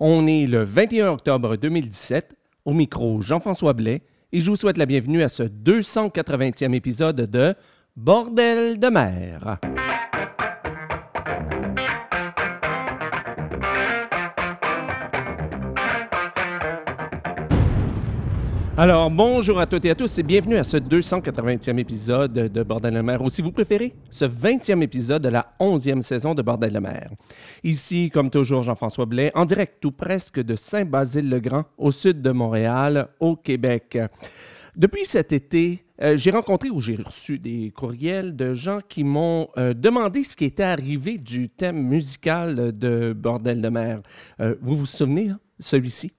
On est le 21 octobre 2017. Au micro, Jean-François Blais. Et je vous souhaite la bienvenue à ce 280e épisode de Bordel de mer. Alors, bonjour à toutes et à tous et bienvenue à ce 280e épisode de Bordel de mer, ou si vous préférez, ce 20e épisode de la 11e saison de Bordel de mer. Ici, comme toujours, Jean-François Blais, en direct tout presque de Saint-Basile-le-Grand, au sud de Montréal, au Québec. Depuis cet été, euh, j'ai rencontré ou j'ai reçu des courriels de gens qui m'ont euh, demandé ce qui était arrivé du thème musical de Bordel de mer. Euh, vous vous souvenez, hein, celui-ci?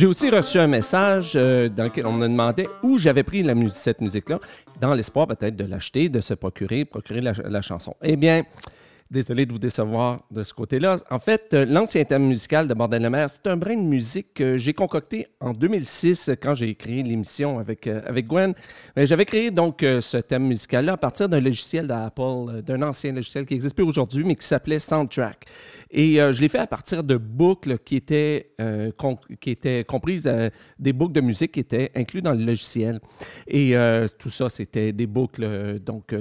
J'ai aussi reçu un message euh, dans lequel on me demandait où j'avais pris cette musique-là, dans l'espoir peut-être de l'acheter, de se procurer, procurer la chanson. Eh bien, Désolé de vous décevoir de ce côté-là. En fait, euh, l'ancien thème musical de Bordel de mer, c'est un brin de musique que j'ai concocté en 2006 quand j'ai créé l'émission avec, euh, avec Gwen. J'avais créé donc euh, ce thème musical-là à partir d'un logiciel d'Apple, d'un ancien logiciel qui n'existe plus aujourd'hui, mais qui s'appelait Soundtrack. Et je l'ai fait à partir de boucles qui étaient, qui étaient comprises, des boucles de musique qui étaient incluses dans le logiciel. Et tout ça, c'était des boucles, donc,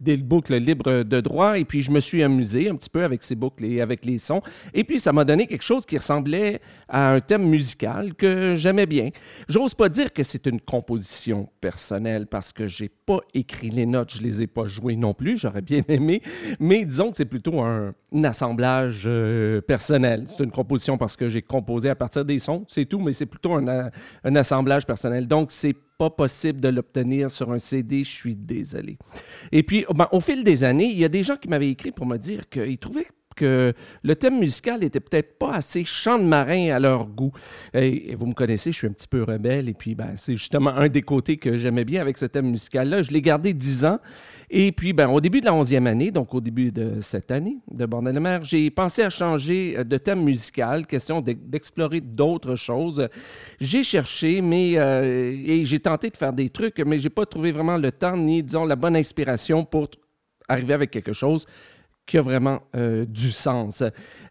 des boucles libres de droit. Et puis, je me suis amusé un petit peu avec ces boucles et avec les sons. Et puis, ça m'a donné quelque chose qui ressemblait à un thème musical que j'aimais bien. J'ose pas dire que c'est une composition personnelle parce que j'ai pas écrit les notes, je les ai pas jouées non plus, j'aurais bien aimé, mais disons que c'est plutôt un, assemblage euh, personnel. C'est une composition parce que j'ai composé à partir des sons, c'est tout, mais c'est plutôt un, un assemblage personnel. Donc, c'est pas possible de l'obtenir sur un CD, je suis désolé. Et puis, ben, au fil des années, il y a des gens qui m'avaient écrit pour me dire qu'ils trouvaient que le thème musical n'était peut-être pas assez chant de marin à leur goût. Et, vous me connaissez, je suis un petit peu rebelle, et puis ben, c'est justement un des côtés que j'aimais bien avec ce thème musical-là. Je l'ai gardé dix ans, et puis ben, au début de la onzième année, donc au début de cette année de Bordel de mer, j'ai pensé à changer de thème musical, question d'explorer d'autres choses. J'ai cherché, mais euh, et j'ai tenté de faire des trucs, mais j'ai pas trouvé vraiment le temps ni, disons, la bonne inspiration pour arriver avec quelque chose qui a vraiment euh, du sens.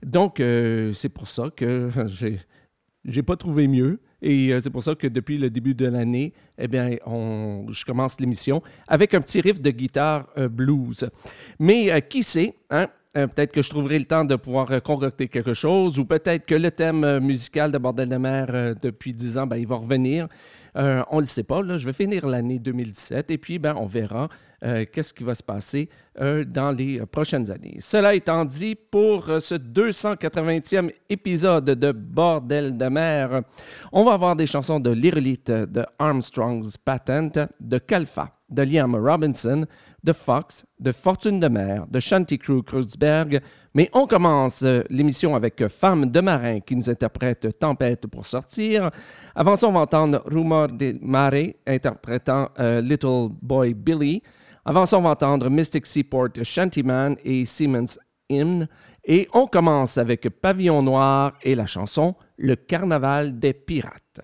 Donc, euh, c'est pour ça que j'ai n'ai pas trouvé mieux. Et euh, c'est pour ça que depuis le début de l'année, eh bien, on, je commence l'émission avec un petit riff de guitare blues. Mais qui sait, hein, peut-être que je trouverai le temps de pouvoir concocter quelque chose, ou peut-être que le thème musical de Bordel de mer depuis dix ans, ben, il va revenir. on ne le sait pas. Je vais finir l'année 2017 et puis ben, on verra euh, qu'est-ce qui va se passer euh, dans les euh, prochaines années. Cela étant dit, pour ce 280e épisode de Bordel de mer, on va avoir des chansons de L'Irlite, de Armstrong's Patent, de Kalfa, de Liam Robinson, de Fox, de Fortune de mer, de Shanty Crew Kreuzberg. Mais on commence l'émission avec Femme de marin qui nous interprète Tempête pour sortir. Avant ça, on va entendre Rumor de Mare interprétant Little Boy Billy. Avant ça, on va entendre Mystic Seaport Shantyman et Siemens Hymn. Et on commence avec Pavillon Noir et la chanson Le Carnaval des Pirates.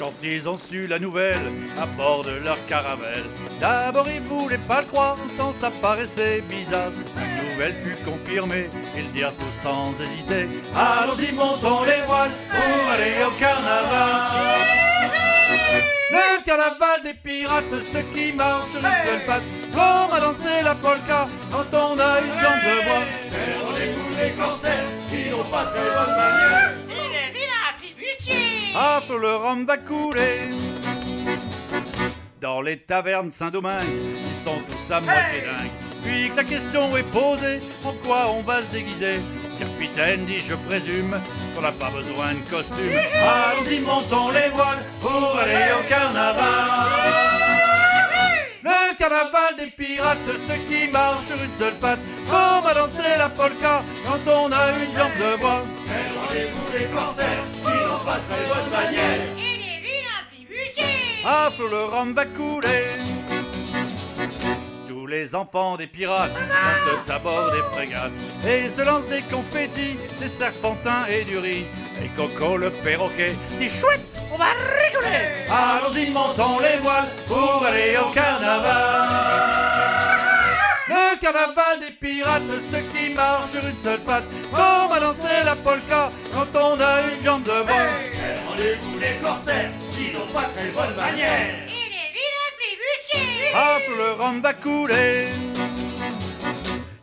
Quand ils ont su la nouvelle à bord de leur caravelle, d'abord ils voulaient pas le croire, tant ça paraissait bizarre. La nouvelle fut confirmée, ils dirent tous sans hésiter Allons-y, montons les voiles pour aller au carnaval. Le carnaval des pirates, ceux qui marchent d'une seule patte, comme à danser la polka quand on a une jambe de bois. Serrons-les-vous les corsaires qui n'ont pas très bonne manière. Ah, le rhum va couler. Dans les tavernes Saint-Domingue, ils sont tous à moitié dingues. Puis que la question est posée, en quoi on va se déguiser? Capitaine dit, je présume qu'on n'a pas besoin de costume. Allons-y, montons les voiles pour aller au carnaval. Le carnaval des pirates, ceux qui marchent sur une seule patte, comme à danser la polka quand on a une jambe de bois. C'est rendez-vous les corsaires qui n'ont pas très bonne manière. Et les vilains à flot le rhum va couler. Tous les enfants des pirates montent à bord des frégates et se lancent des confettis, des serpentins et du riz. Et Coco le perroquet dit chouette, on va rigoler. Allons-y, montons les voiles pour aller au carnaval. Le carnaval des pirates, ceux qui marchent sur une seule patte, à danser la polka quand on a une jambe de bois. Rendez-vous les corsaires qui n'ont pas très bonne manière. Et les vilains Hop, le rhum va couler.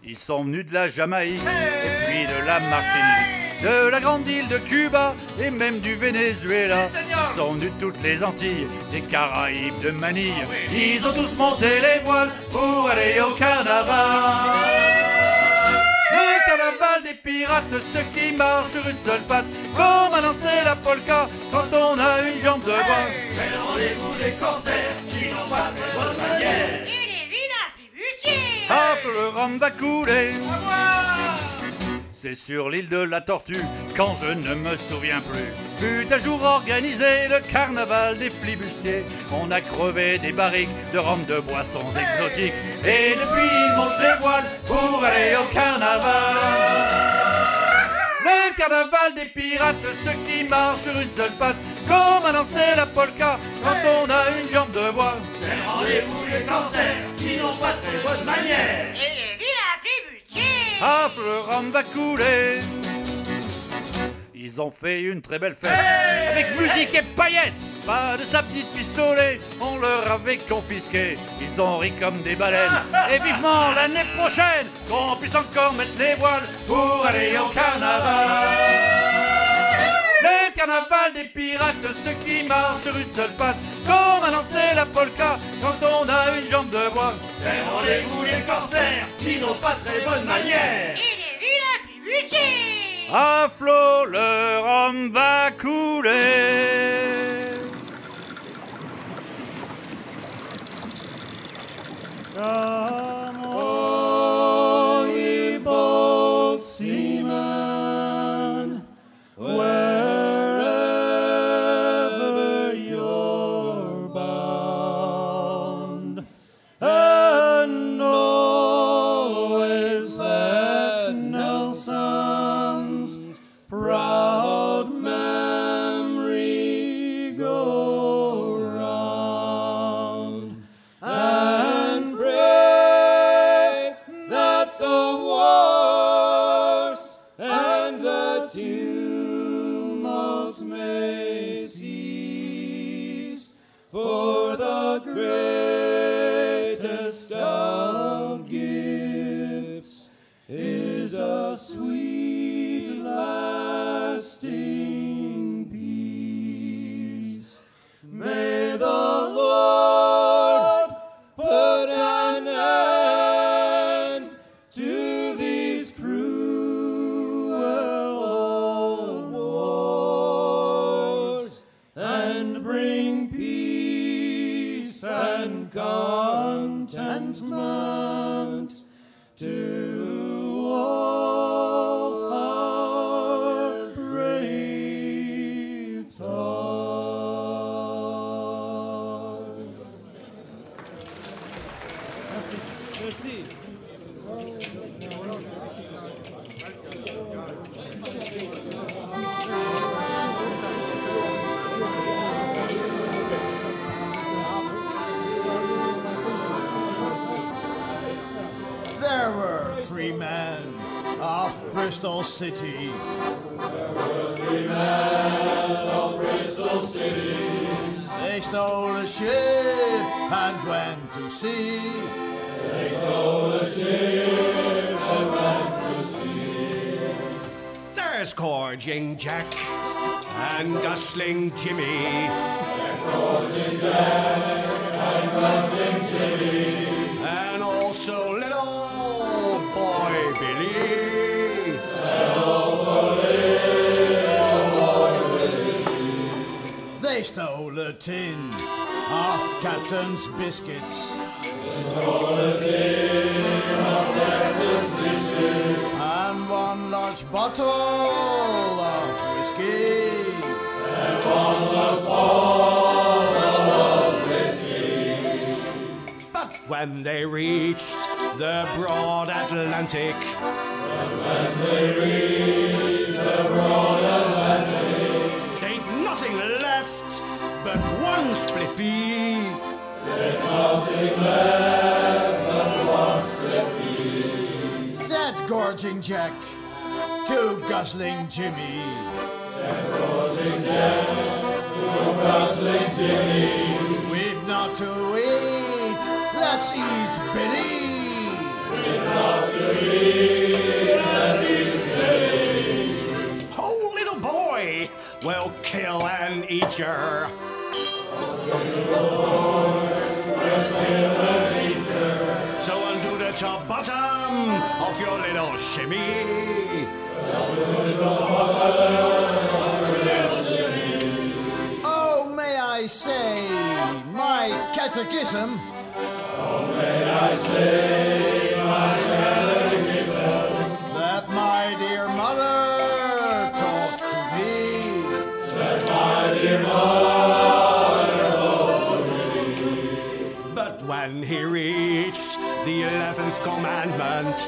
Ils sont venus de la Jamaïque et puis de la Martinique, de la grande île de Cuba et même du Venezuela. Ils sont de toutes les Antilles, des Caraïbes, de Manille. Ils ont tous monté les voiles pour aller au carnaval. Le carnaval des pirates, ceux qui marchent sur une seule patte, comme à danser la polka quand on a une jambe de bois. C'est le rendez-vous des corsaires qui n'ont pas très bonne manière. Les vilains flibustiers Hop, le rhum va couler. C'est sur l'île de la Tortue, quand je ne me souviens plus. Fut un jour organisé le carnaval des flibustiers. On a crevé des barriques de rhum de boissons exotiques. Et depuis, ils montent les voiles pour aller au carnaval. Le carnaval des pirates, ceux qui marchent sur une seule patte, comme à danser la polka quand on a une jambe de bois. C'est le rendez-vous des corsaires qui n'ont pas très bonne manière. Rhum va couler. Ils ont fait une très belle fête avec musique et paillettes. Pas de sa petite pistolet, on leur avait confisqué. Ils ont ri comme des baleines. Et vivement l'année prochaine qu'on puisse encore mettre les voiles pour aller au carnaval. Carnaval des pirates, ceux qui marchent sur une seule patte, comme à danser la polka quand on a une jambe de bois. C'est rendez-vous des corsaires qui n'ont pas très bonne manière. Et les vilains flibustiers À flot, le rhum va couler. Come the Bristol City. They stole a ship and went to sea. They stole a ship and went to sea. There's Gorging Jack and Gosling Jimmy. There's Gorging Jack and Gusling Jimmy. And also little boy Billy. stole a tin of Captain's biscuits. And one large bottle of whiskey. And one large bottle of whiskey. But when they reached the broad Atlantic. But when they reached the broad and one split pea. Let nothing left and one split pea. Said gorging Jack to guzzling Jimmy. Said gorging Jack to guzzling Jimmy. We've not to eat, let's eat Billy. We've not to eat, let's eat Billy. Oh, little boy, we'll kill and eat her. shimmy. Oh, may I say, my catechism. Oh, may I say, my catechism. That my dear mother taught to me. That my dear mother taught to me. But when he reached the eleventh commandment,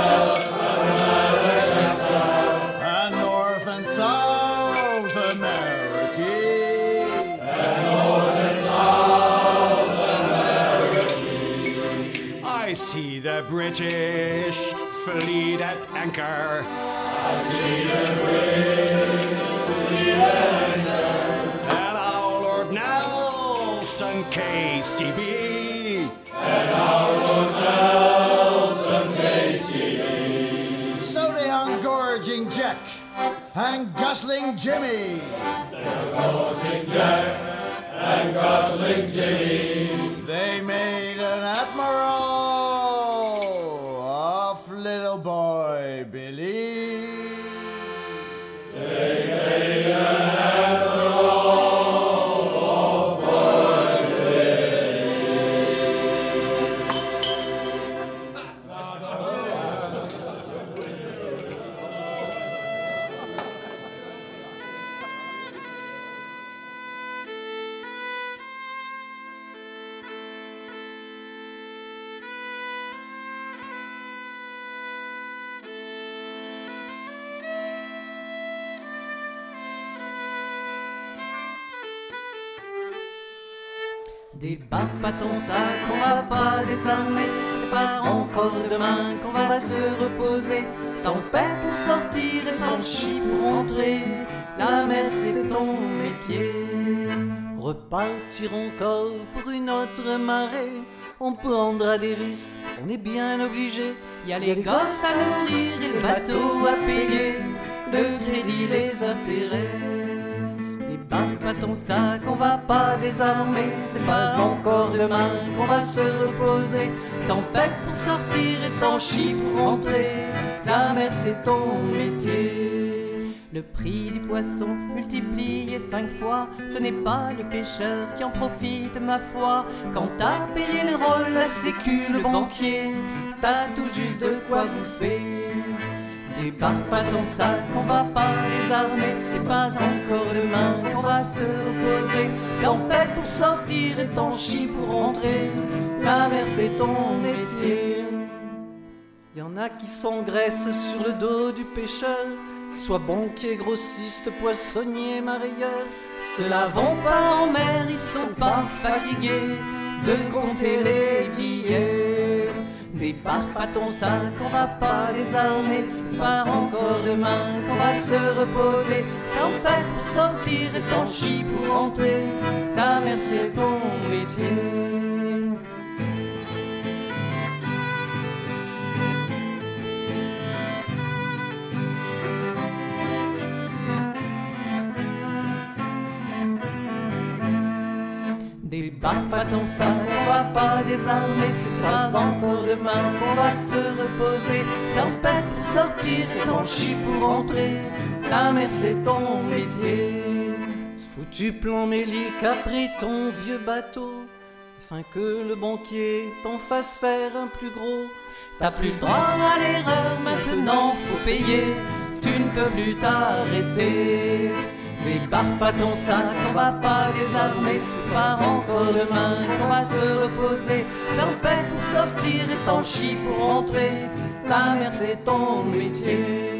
British fleet at anchor. I see the British fleet at anchor. And our Lord Nelson KCB. And our Lord Nelson KCB. So the engorging Jack and guzzling Jimmy. the engorging Jack and guzzling Jimmy. They made an admiral. Métier. Repartir encore pour une autre marée, on prendra des risques, on est bien obligé. Y a les gosses à nourrir et le bateau à payer, le crédit, les intérêts. Débarque pas ton sac, on va pas désarmer, c'est pas encore demain qu'on va se reposer. Tempête pour sortir et tant chie pour rentrer, la mer c'est ton métier. Le prix du poisson multiplié cinq fois, ce n'est pas le pêcheur qui en profite, ma foi. Quand t'as payé le rôle, la sécu, le banquier, t'as tout juste de quoi bouffer. Débarque pas ton sac, on va pas désarmer, c'est pas encore demain qu'on va se reposer. Tempête pour sortir et tant chie pour rentrer, la mer c'est ton métier. Y en a qui s'engraissent sur le dos du pêcheur, soit banquier, grossiste, poissonnier, marailleur. Ceux-là vont pas en mer, ils sont pas fatigués de compter les billets. Débarque pas ton sac, on va pas désarmer, c'est pas encore demain qu'on va se reposer. Tempête pour sortir et tant chie pour rentrer, la pas ton sac, on va pas désarmer, c'est pas encore demain qu'on va se reposer. Tempête pour sortir et ton chie pour rentrer, la mer c'est ton métier. Foutu plan mélique a pris ton vieux bateau, afin que le banquier t'en fasse faire un plus gros. T'as plus le droit à l'erreur, maintenant faut payer, tu ne peux plus t'arrêter. Débarque pas ton sac, on va pas désarmer, c'est pas encore demain qu'on va se reposer. Tempête pour sortir et t'en chie pour rentrer, la mer c'est ton métier.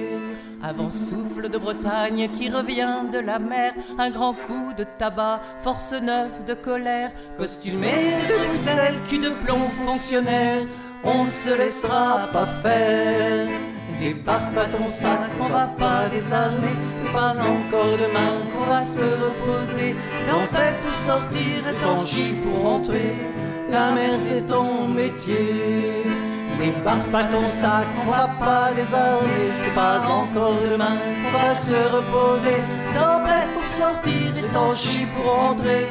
Avant souffle de Bretagne qui revient de la mer, un grand coup de tabac, force neuve de colère, costumé de Bruxelles, cul de plomb fonctionnaire, on se laissera pas faire. Débarque pas ton sac, on va pas désarmer, c'est pas encore demain qu'on va se reposer. Tempête pour sortir chie pour rentrer, la mer c'est ton métier. Débarque pas ton sac, on va pas désarmer, c'est pas encore demain qu'on va se reposer. Tempête pour sortir chie pour rentrer,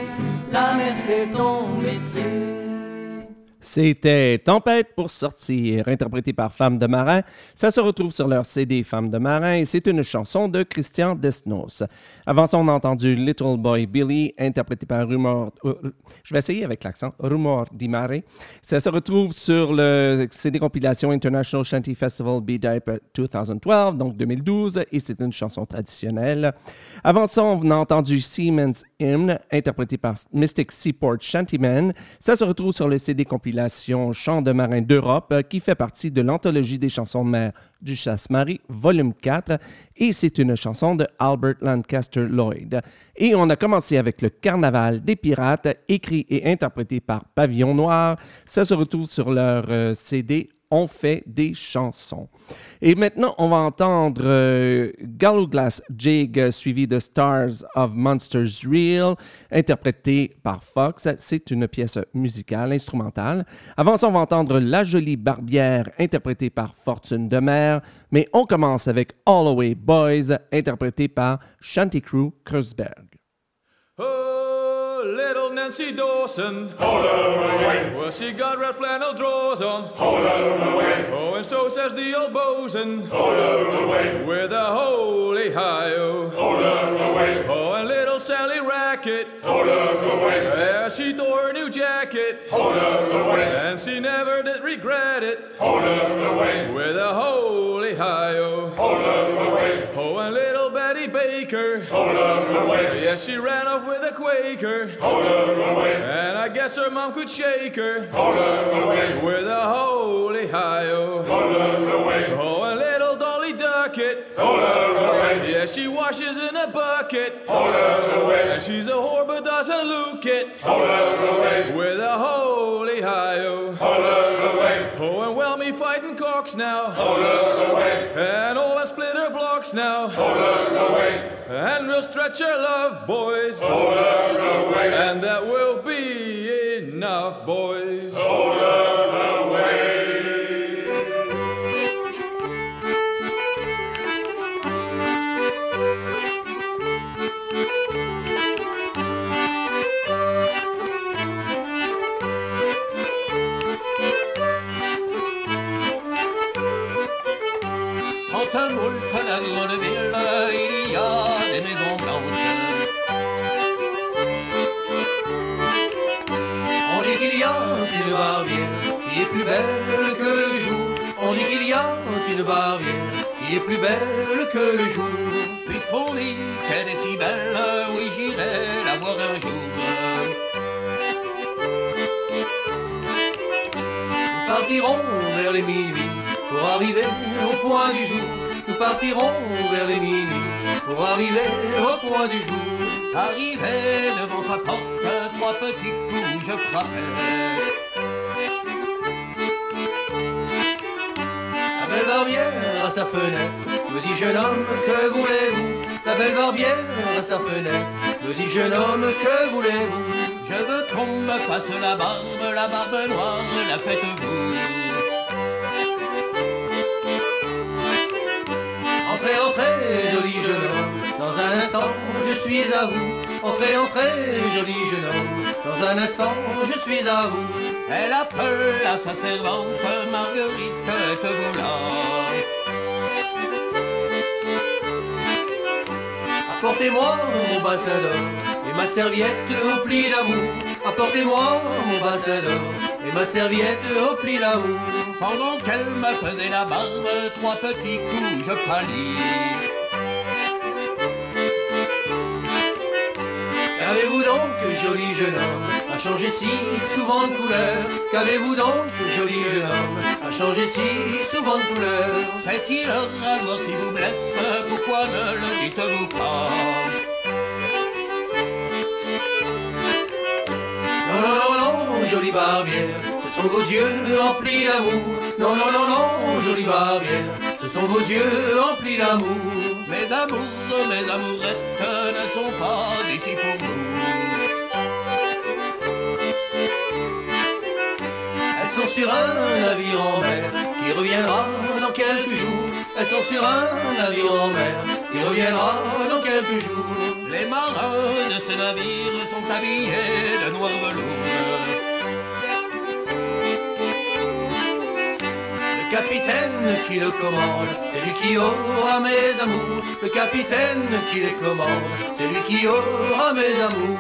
la mer c'est ton métier. C'était Tempête pour sortir, interprété par Femmes de Marin. Ça se retrouve sur leur CD Femmes de Marin et c'est une chanson de Christian Desnos. Avant ça, on a entendu Little Boy Billy, interprété par Rumor. euh, je vais essayer avec l'accent. Rumor di Mare. Ça se retrouve sur le CD compilation International Shanty Festival B-Dipe 2012, donc 2012, et c'est une chanson traditionnelle. Avant ça, on a entendu Siemens Hymn, interprété par Mystic Seaport Shantymen. Ça se retrouve sur le CD compilation Chants de marins d'Europe, euh, qui fait partie de l'anthologie des chansons de mer du Chasse-Marie, volume 4, et c'est une chanson de Albert Lancaster Lloyd. Et on a commencé avec le Carnaval des pirates, écrit et interprété par Pavillon Noir. Ça se retrouve sur leur euh, CD on fait des chansons. Et maintenant, on va entendre euh, Glass Jig euh, suivi de Stars of Monsters Real, interprété par Fox. C'est une pièce musicale, instrumentale. Avant ça, on va entendre La Jolie Barbière, interprétée par Fortune de Mer. Mais on commence avec Holloway Boys, interprété par Shanty Crew Kreuzberg. Oh, Nancy Dawson. Hold her away. Well, she got red flannel drawers on. Hold her away. Oh, and so says the old bosun. Hold her away. With a holy hi-oh. Hold her away. Oh, and little Sally Racket. Hold her away. Yeah, she tore her new jacket. Hold her away. And she never did regret it. Hold her away. With a holy hi-oh. Hold her away. Oh, and little Baker. Hold her away. Yeah, she ran off with a Quaker. Hold her away. And I guess her mom could shake her. Hold her away. With a holy hi-oh. Hold her away. Oh, and little Dolly Duckett. Hold her away. Yeah, she washes in a bucket. Hold her away. And she's a whore but doesn't look it. Hold her away. With a holy hi-oh. Hold her away. Oh, and well me fighting cocks now. Hold her away. And all split her blocks now. Hold her away. And we'll stretch our love, boys. Hold her away. And that will be enough, boys. Hold her plus belle que le jour. Puisqu'on dit qu'elle est si belle, oui j'irai la voir un jour. Nous partirons vers les minuit pour arriver au point du jour. Nous partirons vers les minuit pour arriver au point du jour. Arrivé devant sa porte, trois petits coups je frappais. Belle barbière à sa fenêtre me dit jeune homme, que voulez-vous? La belle barbière à sa fenêtre me dit jeune homme, que voulez-vous? Je veux qu'on me fasse la barbe, la barbe noire, la faites-vous. Entrez, entrez, joli jeune homme, dans un instant je suis à vous. Entrez, entrez, joli jeune homme, dans un instant je suis à vous. Elle appelle à sa servante Marguerite, te voilà. Apportez-moi mon bassin d'or ma serviette au pli d'amour. Apportez-moi mon bassin d'or et ma serviette au pli d'amour. Pendant qu'elle me faisait la barbe, trois petits coups je pâlis. Qu'avez-vous donc, joli jeune homme, à changer si souvent de couleur Qu'avez-vous donc, joli jeune homme, à changer si souvent de couleur Fait-il un mort qui vous blesse, pourquoi ne le dites-vous pas Non, non, non, non, jolie barbière, ce sont vos yeux remplis d'amour. Non, non, non, non, jolie barbière, ce sont vos yeux remplis d'amour. Mes amours, mes amourettes ne sont pas d'ici pour nous. Sont sur un navire en mer qui reviendra dans quelques jours. Elles sont sur un navire en mer qui reviendra dans quelques jours. Les marins de ce navire sont habillés de noir velours. Le capitaine qui le commande, c'est lui qui aura mes amours. Le capitaine qui les commande, c'est lui qui aura mes amours.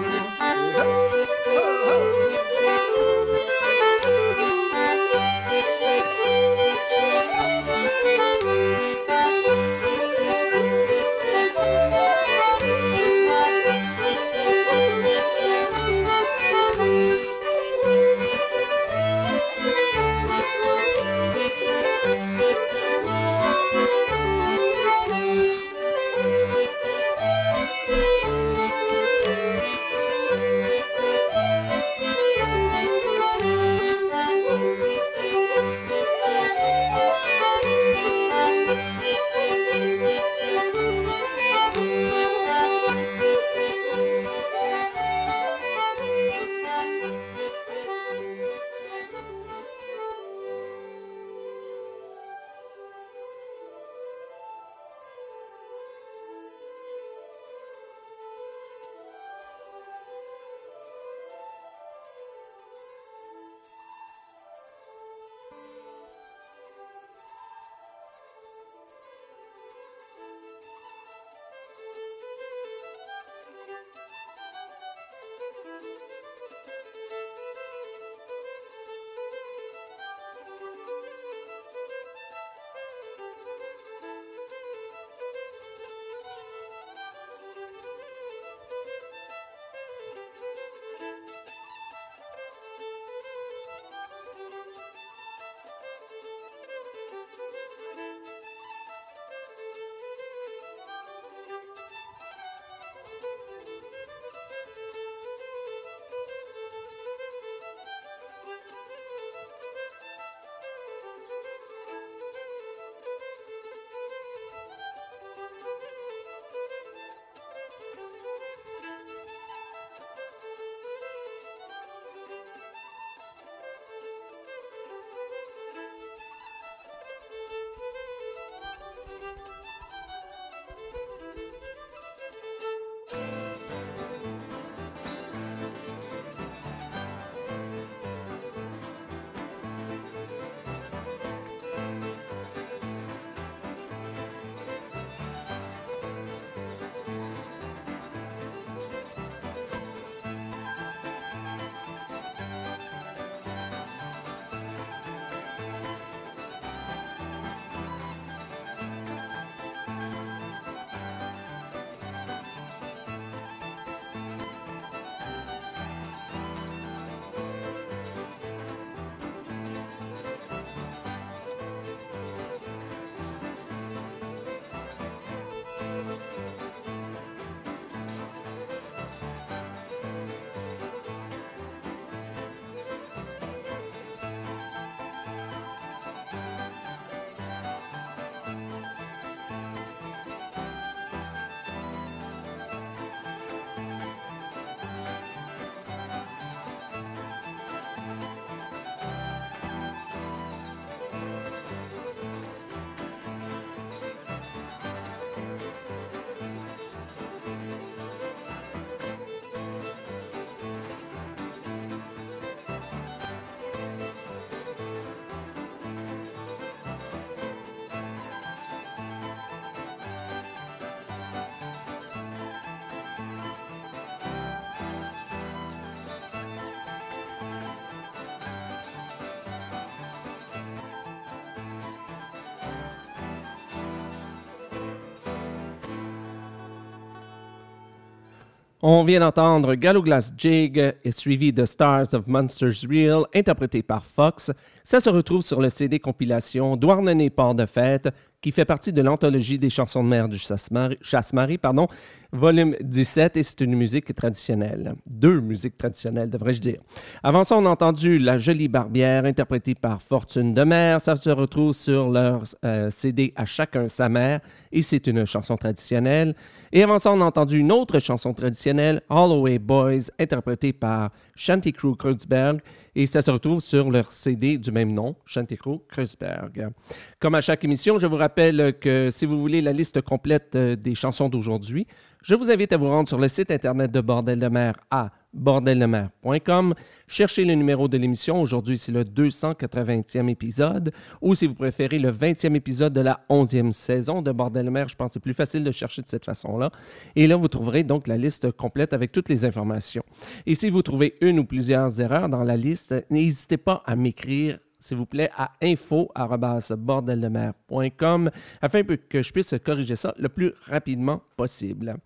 On vient d'entendre Glass Jig et suivi de Stars of Monsters Real, interprété par Fox. Ça se retrouve sur le CD compilation Douarnenez Port de Fête, qui fait partie de l'anthologie des chansons de mer du Chasse-Marie, pardon, volume 17, et c'est une musique traditionnelle. Deux musiques traditionnelles, devrais-je dire. Avant ça, on a entendu La Jolie Barbière, interprétée par Fortune de Mer. Ça se retrouve sur leur euh, CD À chacun sa mère, et c'est une chanson traditionnelle. Et avant ça, on a entendu une autre chanson traditionnelle, Holloway Boys, interprétée par Shanty Crew Kreuzberg, et ça se retrouve sur leur CD du même nom, Shanty Crew Kreuzberg. Comme à chaque émission, je vous rappelle que si vous voulez la liste complète euh, des chansons d'aujourd'hui, je vous invite à vous rendre sur le site internet de Bordel de mer à bordeldemer.com. Cherchez le numéro de l'émission. Aujourd'hui, c'est le 280e épisode. Ou si vous préférez, le 20e épisode de la 11e saison de Bordel de mer. Je pense que c'est plus facile de chercher de cette façon-là. Et là, vous trouverez donc la liste complète avec toutes les informations. Et si vous trouvez une ou plusieurs erreurs dans la liste, n'hésitez pas à m'écrire s'il vous plaît, à info.bordeldemer.com afin que je puisse corriger ça le plus rapidement possible.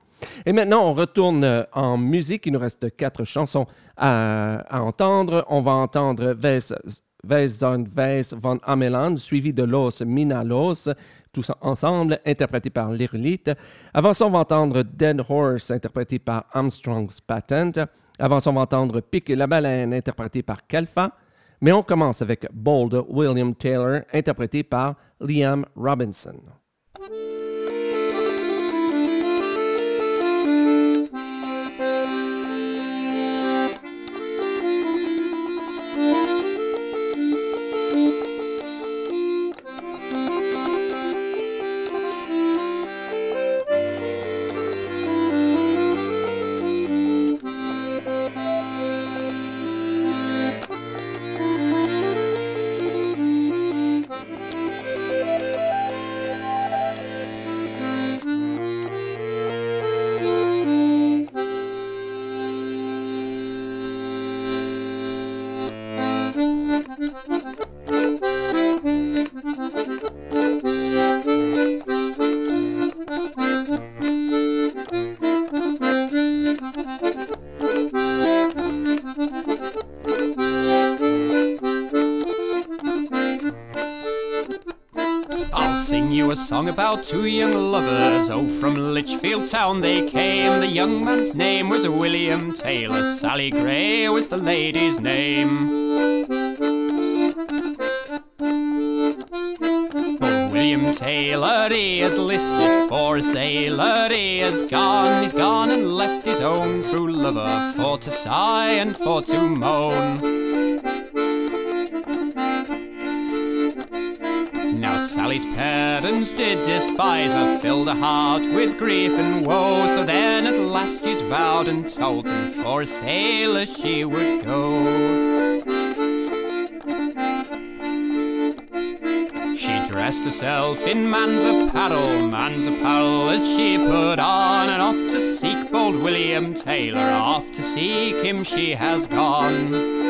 Et maintenant, on retourne euh, en musique. Il nous reste quatre chansons à, entendre. On va entendre Wes, Wes von Wes von Ameland, suivi de Los Minalos, tous ensemble, interprété par l'Irlite. Avant ça, on va entendre Dead Horse, interprété par Armstrong's Patent. Avant ça, on va entendre Pique la baleine, interprété par Kalfa. Mais on commence avec Bold William Taylor, interprété par Liam Robinson. About two young lovers. Oh, from Litchfield town they came. The young man's name was William Taylor. Sally Gray was the lady's name. Oh, William Taylor, he is listed for a sailor. He has gone, he's gone and left his own true lover for to sigh and for to moan. Sally's parents did despise her, filled her heart with grief and woe. So then at last she's vowed and told them for a sailor she would go. She dressed herself in man's apparel, man's apparel as she put on, and off to seek bold William Taylor, off to seek him she has gone.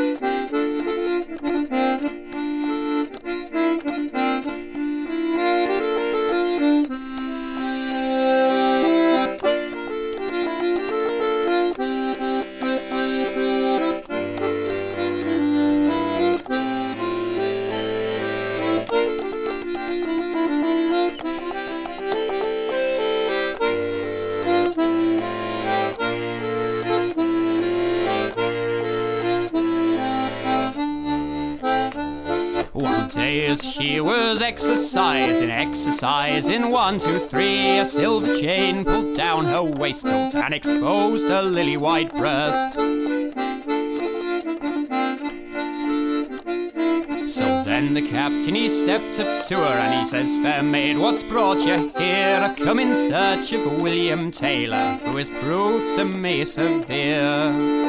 Exercising, exercising. One, two, three. A silver chain pulled down her waistcoat and exposed her lily white breast. So then the captain he stepped up to her and he says, Fair maid, what's brought you here? I've come in search of William Taylor, who has proved to me severe.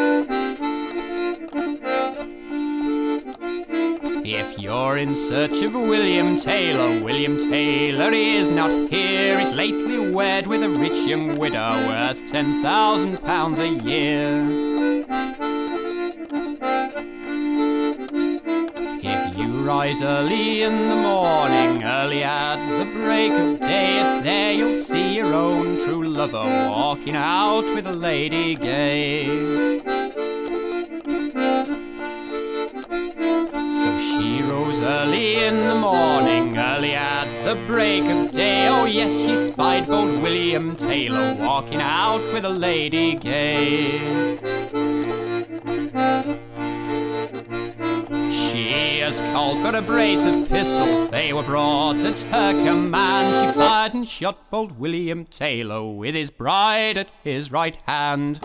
You're in search of William Taylor. William Taylor is not here. He's lately wed with a rich young widow worth ten thousand pounds a year. If you rise early in the morning, early at the break of day, it's there you'll see your own true lover walking out with a lady gay. Early in the morning, early at the break of day. Oh, yes, she spied bold William Taylor walking out with a lady gay. She has called for a brace of pistols, they were brought at her command. She fired and shot bold William Taylor with his bride at his right hand.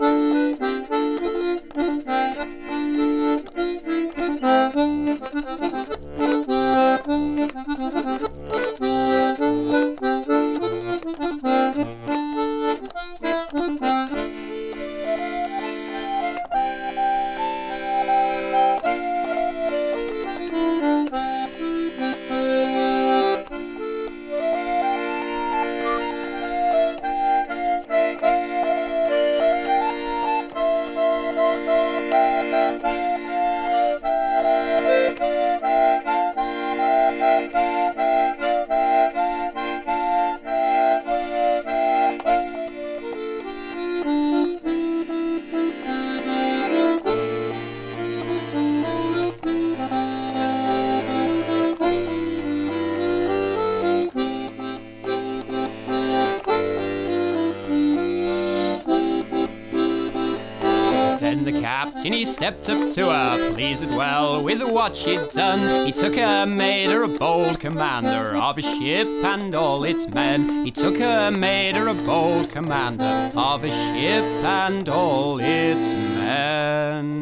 Then the captain he stepped up to her, pleased well with what she'd done. He took her, made her a bold commander of a ship and all its men. He took her, made her a bold commander of a ship and all its men.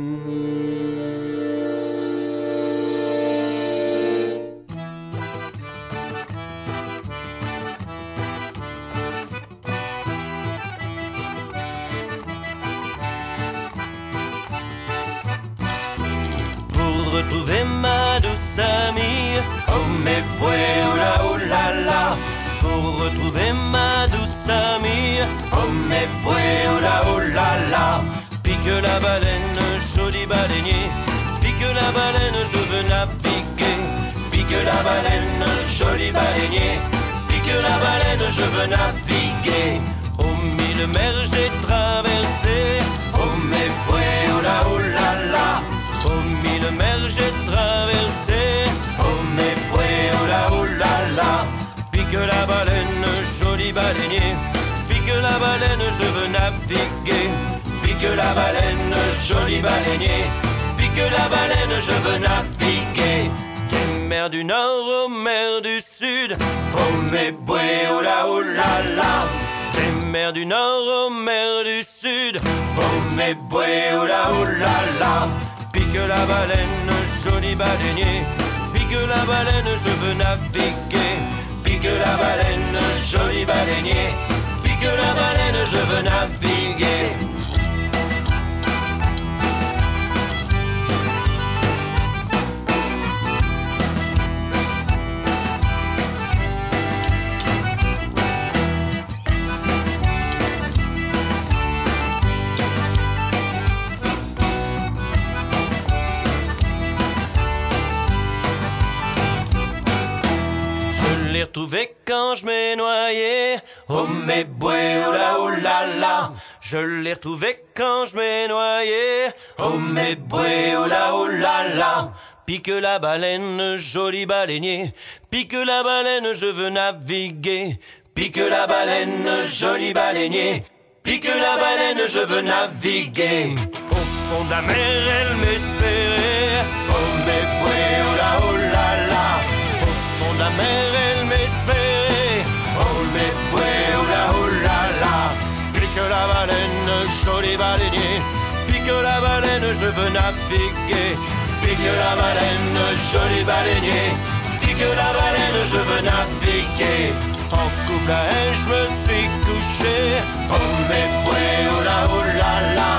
La baleine, joli baleinier, pique la baleine, je veux naviguer. Pique la baleine, joli baleinier, pique la baleine, je veux naviguer. Oh mille mers j'ai traversé, oh mais ouais, oh là, oh là là. Oh mille mers j'ai traversé. Oh mais ouais, oh là, oh là là. Pique la baleine, joli baleinier. Pique la baleine, je veux naviguer Pique la baleine, joli baleinier Pique la baleine, je veux naviguer Des mers du nord aux mers du sud Oh mais ouais, oh là, oh là là Des mers du nord aux mers du sud Oh oh là, oh là là Pique la baleine, joli baleinier. Pique la baleine, je veux naviguer. Pique la baleine, joli baleinier. Pique la baleine, je veux naviguer. Retrouvé quand je m'ai noyé. Oh mais boué, oh là, oh là là. Je l'ai retrouvé quand je m'ai noyé. Oh mais boué, oh là, oh là là. Pique la baleine, joli baleinier. Pique la baleine, je veux naviguer. Pique la baleine, joli baleinier. Pique la baleine, je veux naviguer. Au fond de la mer, elle m'espérait. Oh mais boué, oh là, oh là là. Au fond de la mer, Oh oh là, oh là là. Pique la baleine, joli baleinier. Pique la baleine, je veux naviguer. Pique la baleine, joli baleinier. Pique la baleine, je veux naviguer. En couple à elle, je me suis couché. Là, oh là là.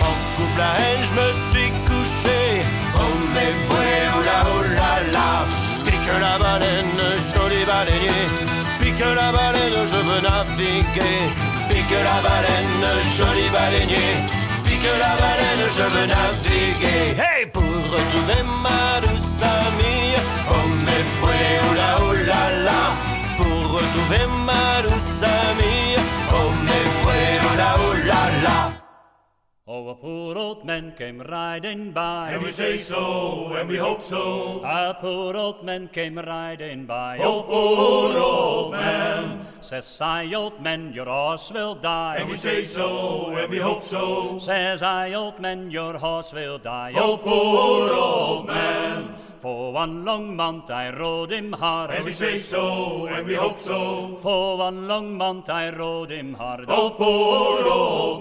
En couple à elle, je me suis couché. Oh la baleine, joli baleinier. Pique la baleine, je veux naviguer. Pique la baleine, joli baleinier. Pique la baleine, je veux naviguer. Hey, pour retrouver ma douce amie. Oh mais ouais, oula oula la, pour retrouver ma douce amie. Oh mais Oh, a poor old man came riding by. And we say so, and we hope so. A poor old man came riding by. Oh, poor old man. Says I, old man, your horse will die. And we say so, and we hope so. Says I, old man, your horse will die. Oh, poor old man. For one long month I rode him hard. And we say so, and we hope so. For one long month I rode him hard. Oh, poor old.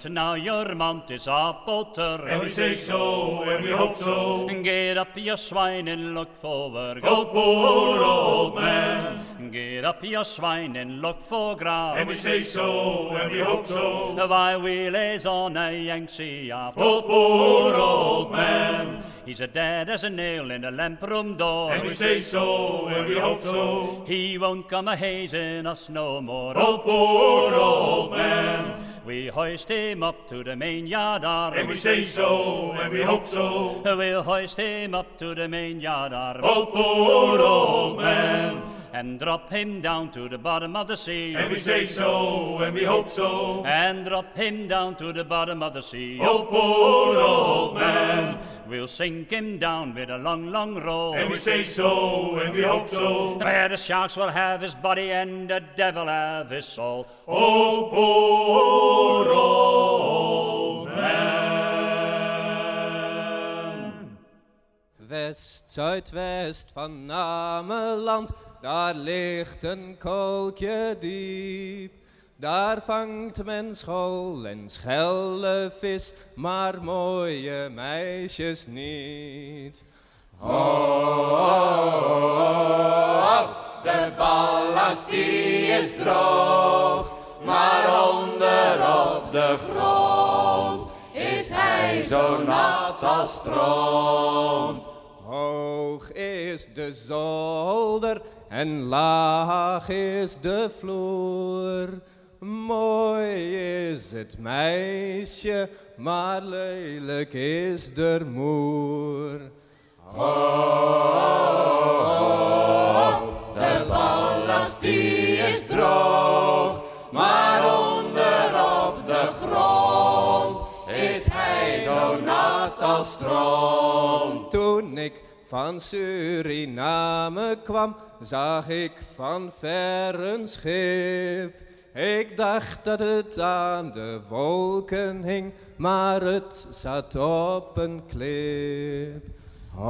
But now your mount is up alter. And we say so, and we hope so. Get up, your swine, and look forward. Oh, poor old man. Get up, your swine, and look for ground. And we say so, and we hope so. Why we lays on a Yankee after. Oh, poor old man. He's a dead as a nail in the lamp room door. And we say so, and we hope so. He won't come a hazing us no more. Oh, poor old man. We hoist him up to the main yard arm. And we say so, and we hope so. We'll hoist him up to the main yard arm. Oh, poor old man. And drop him down to the bottom of the sea. And we say so, and we hope so. And drop him down to the bottom of the sea. Oh, poor old man. We'll sink him down with a long, long roll. And we say so, and we hope so. Where the sharks will have his body and the devil have his soul. Oh, poor old man. West, zuidwest van Nameland, daar ligt een kolkje diep. Daar vangt men school en schelle vis, maar mooie meisjes niet. Oh, de ballast die is droog, maar onder op de grond is hij zo nat als stront. Hoog is de zolder en laag is de vloer. Mooi is het meisje, maar lelijk is de moer. Oh, oh, de ballast die is droog, maar onder op de grond is hij zo nat als stront. Toen ik van Suriname kwam, zag ik van ver een schip. Ik dacht dat het aan de wolken hing, maar het zat op een klip. Oh,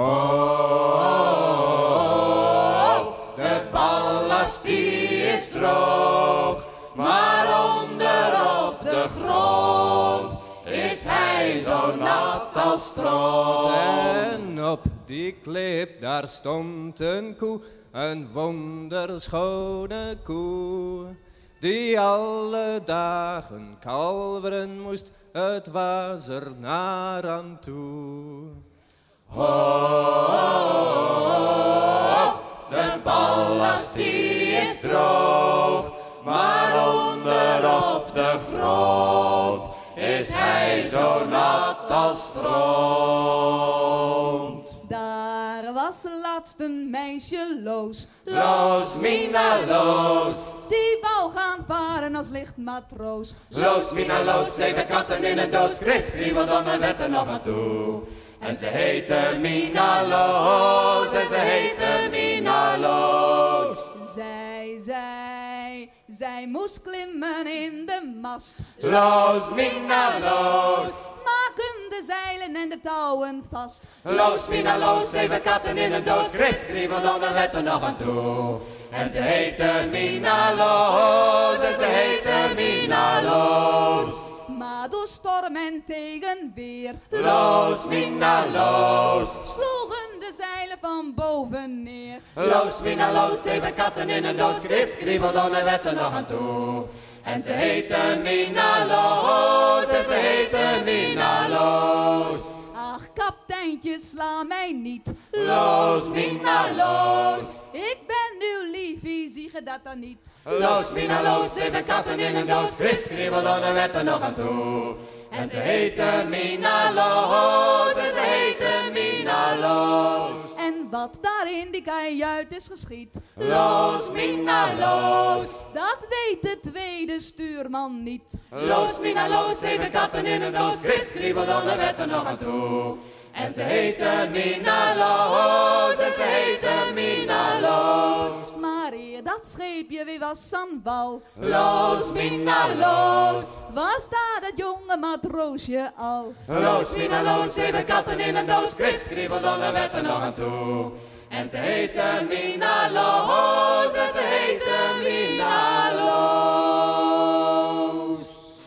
de ballast die is droog, maar onder op de grond is hij zo nat als stront. En op die klip daar stond een koe, een wonderschone koe. Die alle dagen kalveren moest, het was er naar aan toe. Oh, de ballast die is droog, maar onder op de grond is hij zo nat als stront. Was laatst een meisje loos. Loos, Mina, loos. Die wou gaan varen als lichtmatroos. Loos, Mina, loos, zeven katten in een doos. Chris kriebelde dan werd er nog aan toe. En ze heette Mina Loos, en ze heette Mina Loos. Zij, zij, zij moest klimmen in de mast. Loos, Mina, loos. De zeilen en de touwen vast. Loos, Mina, loos, zeven katten in een doos. Chris kriebelde dan werd er nog aan toe. En ze heette Mina Loos, en ze heette Mina Loos. Maar door storm en tegenweer. Loos, Mina, loos. Sloegen de zeilen van boven neer. Loos, Mina, loos, zeven katten in een doos. Chris kriebelde en werd er nog aan toe. En ze heette Mina Loos, kapiteintje, sla mij niet. Loos, Mina, loos. Ik ben uw liefie, zie je dat dan niet? Loos, Mina, loos, zeven katten in een doos. Chris kriebelde en werd er nog aan toe. En ze heette Mina Loos, en ze heette Mina Los. En wat daar in die kajuit is geschied. Los, Mina, los. Dat weet de tweede stuurman niet. Los, Mina, los, zeven katten in een doos. Chris wet er nog aan toe. En ze heten Minaloos, en ze heette Minaloos. Marie, dat scheepje, wie was Sambal? Loos, Minaloos. Was staat dat jonge matroosje al? Loos, Minaloos, zeven katten in een doos. Chris, om werd er nog aan toe. En ze heette Minaloos, en ze heten Minaloos.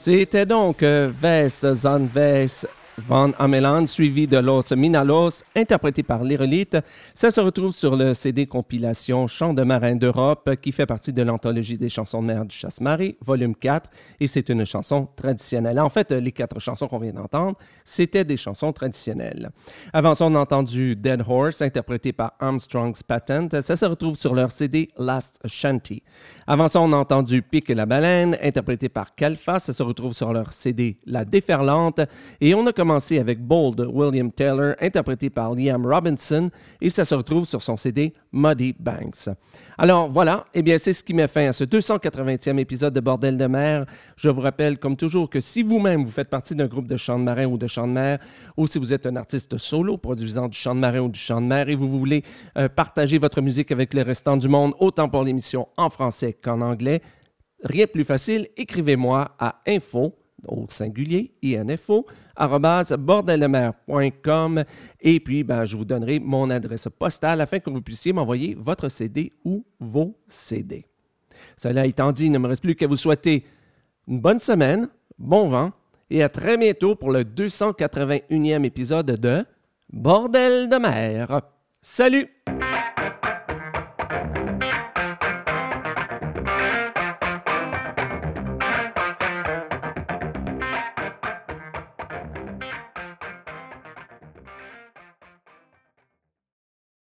C'était donc Veste en Van Ameland, suivi de Los Minalos, interprété par l'Irolite. Ça se retrouve sur le CD compilation Chants de marins d'Europe, qui fait partie de l'anthologie des chansons de mer du Chasse-Marée, volume 4, et c'est une chanson traditionnelle. En fait, les quatre chansons qu'on vient d'entendre, c'était des chansons traditionnelles. Avant ça, on a entendu Dead Horse, interprété par Armstrong's Patent. Ça se retrouve sur leur CD Last Shanty. Avant ça, on a entendu Pique la baleine, interprété par Calfa. Ça se retrouve sur leur CD La Déferlante. Et on a commencé avec Bold William Taylor, interprété par Liam Robinson, et ça se retrouve sur son CD Muddy Banks. Alors voilà, eh bien c'est ce qui met fin à ce 280e épisode de Bordel de mer. Je vous rappelle, comme toujours, que si vous-même vous faites partie d'un groupe de chant de marin ou de chant de mer, ou si vous êtes un artiste solo produisant du chant de marin ou du chant de mer et vous voulez euh, partager votre musique avec le restant du monde, autant pour l'émission en français qu'en anglais, rien de plus facile, écrivez-moi à info au singulier, info, arrobase bordellemer.com et puis ben, je vous donnerai mon adresse postale afin que vous puissiez m'envoyer votre CD ou vos CD. Cela étant dit, il ne me reste plus qu'à vous souhaiter une bonne semaine, bon vent et à très bientôt pour le 281e épisode de Bordel de mer. Salut!